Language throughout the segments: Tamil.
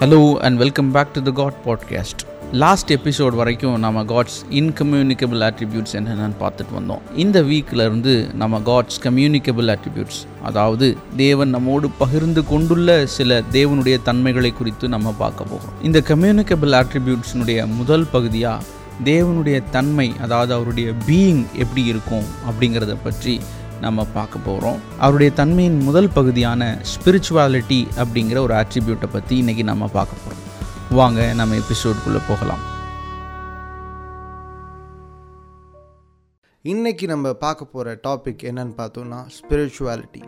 Hello and welcome back to the God podcast last episode வரைக்கும் நம்ம காட்ஸ் இன்கம்யூனிகபிள் ஆட்ரிபியூட்ஸ் என்னென்னு பார்த்துட்டு வந்தோம். இந்த வீக்கில் இருந்து நம்ம காட்ஸ் கம்யூனிகபிள் ஆட்ரிபியூட்ஸ் அதாவது தேவன் நம்மோடு பகிர்ந்து கொண்டுள்ள சில தேவனுடைய தன்மைகளை குறித்து நம்ம பார்க்க போகிறோம். இந்த கம்யூனிகபிள் ஆட்ரிபியூட்ஸினுடைய முதல் பகுதியாக தேவனுடைய தன்மை அதாவது அவருடைய பீயிங் எப்படி இருக்கும் அப்படிங்கிறத பற்றி நம்ம பார்க்க போகிறோம் அவருடைய தன்மையின் முதல் பகுதியான ஸ்பிரிச்சுவாலிட்டி அப்படிங்கிற ஒரு ஆட்ரிபியூட்டை பற்றி இன்றைக்கி நம்ம பார்க்க போகிறோம் வாங்க நம்ம எபிசோட்குள்ளே போகலாம். இன்றைக்கி நம்ம பார்க்க போகிற டாபிக் என்னன்னு பார்த்தோம்னா ஸ்பிரிச்சுவாலிட்டி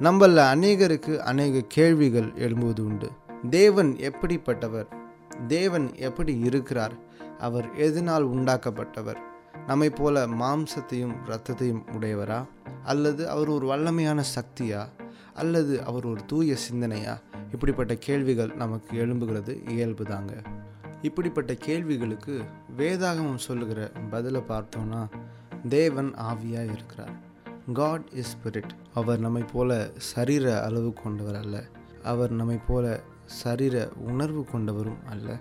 நம்மள அநேகருக்கு அநேக கேள்விகள் எழும்புவது உண்டு. தேவன் எப்படிப்பட்டவர்? தேவன் எப்படி இருக்கிறார்? அவர் எதனால் உண்டாக்கப்பட்டவர்? நம்மை போல மாம்சத்தையும் இரத்தத்தையும் உடையவரா? அல்லது அவர் ஒரு வல்லமையான சக்தியா? அல்லது அவர் ஒரு தூய சிந்தனையா? இப்படிப்பட்ட கேள்விகள் நமக்கு எழும்புகிறது இயல்புதாங்க. இப்படிப்பட்ட கேள்விகளுக்கு வேதாகமம் சொல்லுகிற பதிலை பார்த்தோம்னா தேவன் ஆவியாக இருக்கிறார். காட் இஸ் ஸ்பிரிட் அவர் நம்மை போல சரீர அளவு கொண்டவர் அல்ல. அவர் நம்மை போல சரீர உணர்வு கொண்டவரும் அல்ல.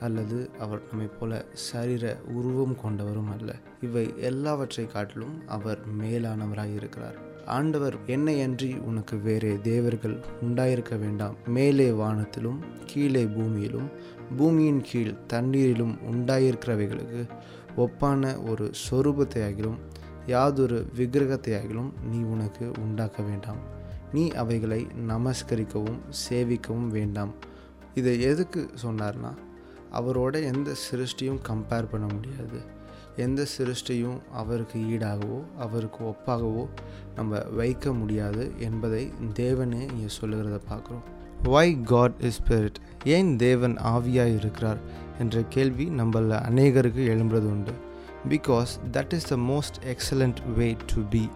அல்லது அவர் நம்மை போல சரீர உருவம் கொண்டவரும் அல்ல. இவை எல்லாவற்றை காட்டிலும் அவர் மேலானவராய் இருக்கிறார். ஆண்டவர் என்னையன்றி உனக்கு வேறே தேவர்கள் உண்டாயிருக்க வேண்டாம். மேலே வானத்திலும் கீழே பூமியிலும் பூமியின் கீழ் தண்ணீரிலும் உண்டாயிருக்கிறவைகளுக்கு ஒப்பான ஒரு சொரூபத்தையாகிலும் யாதொரு விக்கிரகத்தையாகிலும் நீ உனக்கு உண்டாக்க வேண்டாம். நீ அவைகளை நமஸ்கரிக்கவும் சேவிக்கவும் வேண்டாம். இதை எதுக்கு சொன்னார்னா அவரோட எந்த சிருஷ்டியும் கம்பேர் பண்ண முடியாது. எந்த சிருஷ்டியும் அவருக்கு ஈடாகவோ அவருக்கு ஒப்பாகவோ நம்ம வைக்க முடியாது என்பதை தேவனே இங்கே சொல்லுகிறத பார்க்குறோம். வை காட் இஸ் ஸ்பிரிட் ஏன் தேவன் ஆவியாக இருக்கிறார் என்ற கேள்வி நம்மள அநேகருக்கு எழும்புறது உண்டு. Because that is the most excellent way to be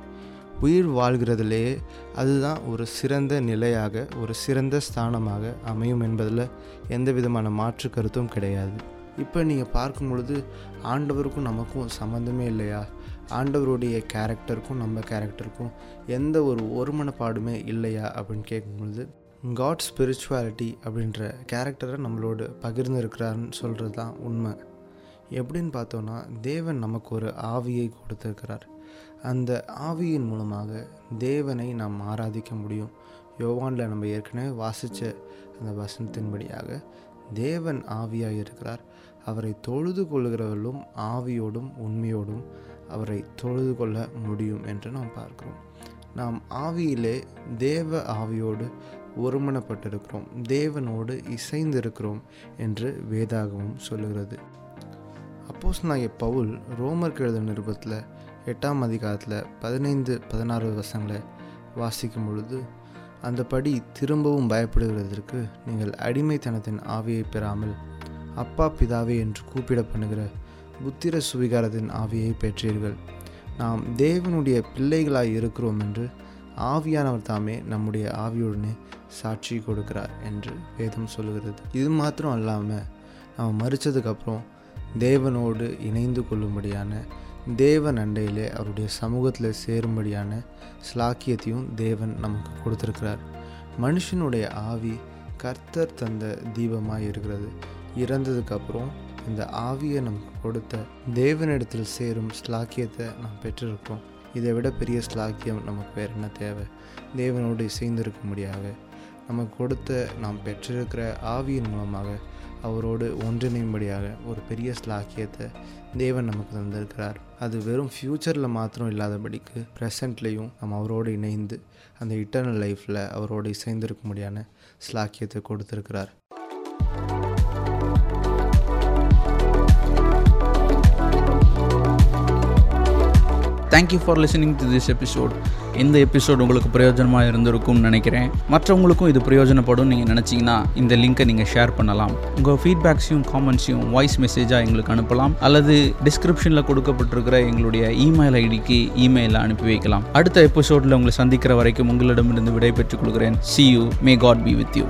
உயிர் வாழ்கிறதுலே அதுதான் ஒரு சிறந்த நிலையாக ஒரு சிறந்த ஸ்தானமாக அமையும் என்பதில் எந்த விதமான மாற்று கருத்தும் கிடையாது. இப்போ நீங்கள் பார்க்கும் பொழுது ஆண்டவருக்கும் நமக்கும் சம்மந்தமே இல்லையா? ஆண்டவருடைய கேரக்டருக்கும் நம்ம கேரக்டருக்கும் எந்த ஒரு ஒருமனப்பாடுமே இல்லையா அப்படின்னு கேட்கும் பொழுது காட் ஸ்பிரிச்சுவாலிட்டி அப்படின்ற கேரக்டரை நம்மளோட பகிர்ந்து இருக்கிறாருன்னு சொல்கிறது தான் உண்மை. எப்படின்னு பார்த்தோன்னா தேவன் நமக்கு ஒரு ஆவியை கொடுத்துருக்கிறார். அந்த ஆவியின் மூலமாக தேவனை நாம் ஆராதிக்க முடியும். யோவானில் நம்ம ஏற்கனவே வாசித்த அந்த வசனத்தின்படியாக தேவன் ஆவியாக இருக்கிறார். அவரை தொழுது கொள்கிறவர்களும் ஆவியோடும் உண்மையோடும் அவரை தொழுது கொள்ள முடியும் என்று நாம் பார்க்கிறோம். நாம் ஆவியிலே தேவ ஆவியோடு ஒருமனப்பட்டிருக்கிறோம். தேவனோடு இசைந்திருக்கிறோம் என்று வேதாகமும் சொல்லுகிறது. அப்போஸ் நாய பவுல் ரோமருக்கு எழுத நிருபத்தில் எட்டாம் அதிகாரத்தில் பதினைந்து பதினாறு வருஷங்களை வாசிக்கும் பொழுது அந்த படி திரும்பவும் பயப்படுகிறதற்கு நீங்கள் அடிமைத்தனத்தின் ஆவியை பெறாமல் அப்பா பிதாவே என்று கூப்பிட பண்ணுகிற புத்திர சுவிகாரத்தின் ஆவியை பெற்றீர்கள். நாம் தேவனுடைய பிள்ளைகளாய் இருக்கிறோம் என்று ஆவியானவர் தாமே நம்முடைய ஆவியுடனே சாட்சி கொடுக்கிறார் என்று வேதம் சொல்லுகிறது. இது மாத்திரம் அல்லாமல் நம்ம மறித்ததுக்கப்புறம் தேவனோடு இணைந்து கொள்ளும்படியான தேவன் அண்டையிலே அவருடைய சமூகத்தில் சேரும்படியான ஸ்லாக்கியத்தையும் தேவன் நமக்கு கொடுத்துருக்கிறார். மனுஷனுடைய ஆவி கர்த்தர் தந்த தீபமாக இருக்கிறது இறந்ததுக்கப்புறம் இந்த ஆவியை நமக்கு கொடுத்த தேவனிடத்தில் சேரும் ஸ்லாக்கியத்தை நாம் பெற்றிருக்கோம் இதை விட பெரிய ஸ்லாக்கியம் நமக்கு வேறு என்ன தேவை? தேவனோடு இசைந்திருக்க முடியாது நமக்கு கொடுத்த நாம் பெற்றிருக்கிற ஆவியின் மூலமாக அவரோடு ஒன்றிணையும்படியாக ஒரு பெரிய ஸ்லாக்கியத்தை தேவன் நமக்கு தந்திருக்கிறார். அது வெறும் ஃப்யூச்சரில் மாத்திரம் இல்லாதபடிக்கு ப்ரெசண்ட்லேயும் நம்ம அவரோடு இணைந்து அந்த இட்டர்னல் லைஃப்பில் அவரோடு இசைந்திருக்கும்படியான ஸ்லாக்கியத்தை கொடுத்துருக்கிறார். Thank you for listening to this episode இந்த எபிசோட் உங்களுக்கு பிரயோஜனமாக இருந்திருக்கும்னு நினைக்கிறேன். மற்றவங்களுக்கும் இது பிரயோஜனப்படும் நீங்கள் நினச்சிங்கன்னா இந்த லிங்க்கை நீங்கள் ஷேர் பண்ணலாம். உங்கள் ஃபீட்பேக்ஸையும் காமெண்ட்ஸையும் வாய்ஸ் மெசேஜாக எங்களுக்கு அனுப்பலாம். அல்லது டிஸ்கிரிப்ஷனில் கொடுக்கப்பட்டிருக்கிற எங்களுடைய இமெயில் ஐடிக்கு இமெயிலில் அனுப்பி வைக்கலாம். அடுத்த எபிசோடில் உங்களை சந்திக்கிற வரைக்கும் உங்களிடமிருந்து விடை பெற்றுக் கொள்கிறேன். See you may God be with you